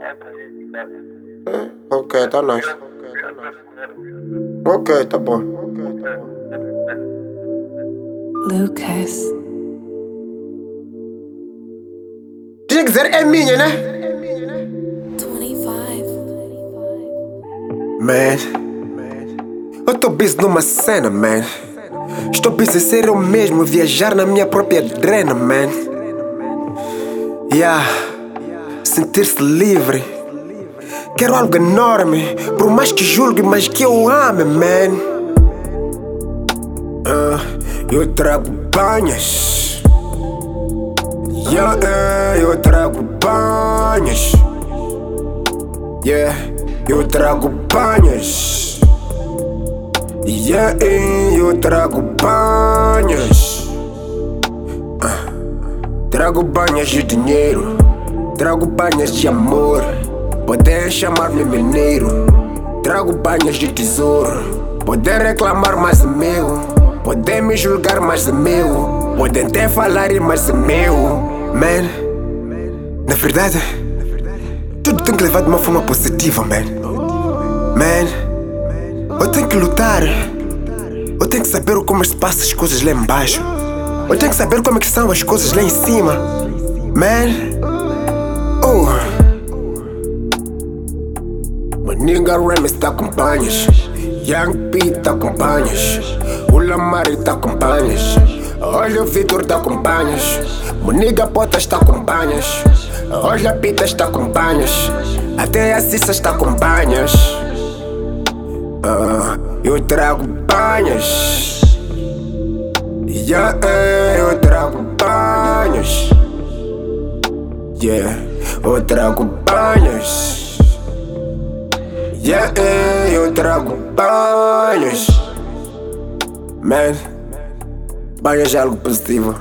É, ok, tá nice. Ok, tá bom. Lucas. Tinha que dizer é minha, né? 25. Man. Eu tô busy numa cena, man. Estou busy ser eu mesmo, viajar na minha própria drena, man. Yeah. Sentir-se livre. Quero algo enorme, por mais que julgue, mas que eu ame, man. Ah, eu trago banhas. Yeah, eh, eu trago banhas. Yeah, eu trago banhas. Yeah, eh, eu trago banhas. Ah, Trago banhas de dinheiro, trago banhas de amor. Podem chamar-me mineiro, trago banhas de tesouro. Podem reclamar, mas é meu. Podem me julgar, mas é meu. Podem até falar, mas é meu. Man, na verdade, tudo tem que levar de uma forma positiva, man. Man, eu tenho que lutar. Eu tenho que saber como se passam as coisas lá embaixo. Eu tenho que saber como é que são as coisas lá em cima. Man. Maninga Remis tá com banhas. Young P tá com banhas. O Lamari tá com. Olha o Vitor tá com banhas. Moniga Potas tá com banhas. Olha Pita está com banhas. Até a Cissa está com banhas. Ah, eu trago banhas. Yeah, eh, eu trago banhas. Yeah, eu trago banhas. Yeah, eh, eu trago banhas. Man, banhas é algo positivo.